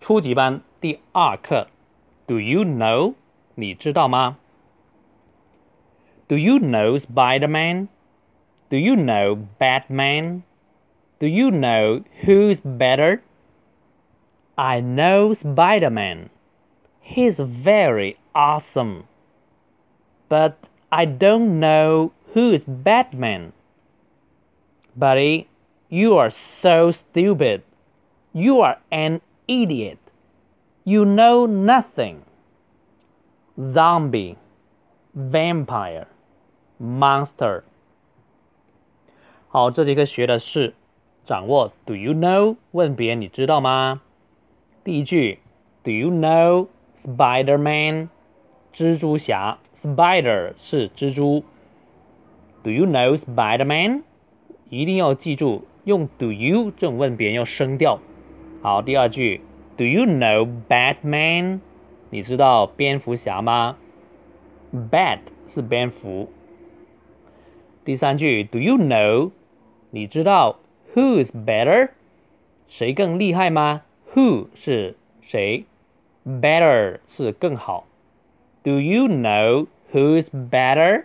初级班第二课，Do you know？你知道吗？Do you know Spider-Man? Do you know Batman? Do you know who's better? I know Spider-Man. He's very awesome. But I don't know who's Batman. Buddy, you are so stupid. You are an idiot. You know nothing. Zombie, vampire, monster. 好，这节课学的是掌握 Do you know？问别人你知道吗？第一句 Do you know Spider-Man？蜘蛛侠，Spider 是蜘蛛。Do you know Spider-Man？一定要记住用 Do you 这种问别人要声调。 好，第二句，Do you know Batman？你知道蝙蝠侠吗？Bat 是蝙蝠。第三句，Do you know？你知道 Who's better？谁更厉害吗？Who 是谁？Better 是更好。Do you know who's better？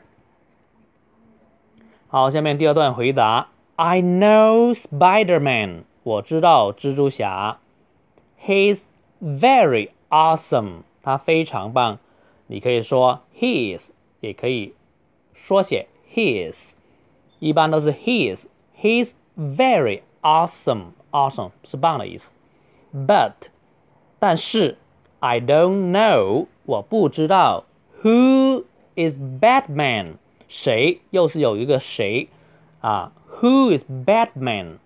好，下面第二段回答：I know Spider-Man。 我知道蜘蛛侠，He's very awesome，他非常棒。你可以说 his，也可以缩写 his，一般都是 his，He's very awesome，awesome 是棒的意思。But，但是 I don't know，我不知道 Who is Batman，谁又是有一个谁啊？Who is Batman？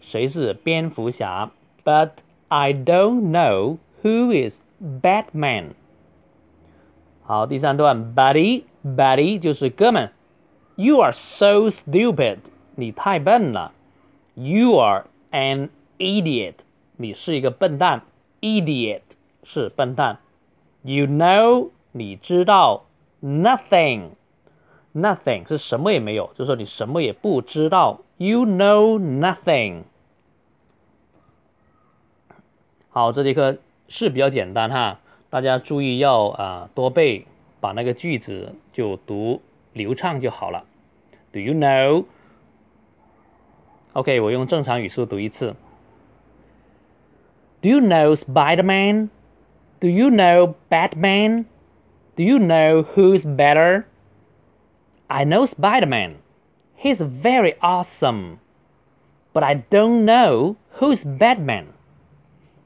谁是蝙蝠侠？But I don't know who is Batman。好，第三段，Buddy，Buddy 就是哥们。You are so stupid，你太笨了。You are an idiot，你是一个笨蛋。Idiot 是笨蛋。You know，你知道。 Nothing，Nothing 是什么也没有，就是说你什么也不知道。You know nothing。好，这节课是比较简单哈，大家注意要啊多背，把那个句子就读流畅就好了。Do you know? OK，我用正常语速读一次。Do you know Spider-Man? Do you know Batman? Do you know who's better? I know Spider-Man. He's very awesome. But I don't know who's Batman.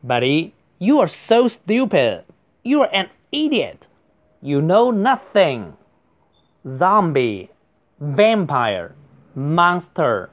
Buddy, you are so stupid. You are an idiot. You know nothing. Zombie, vampire, monster.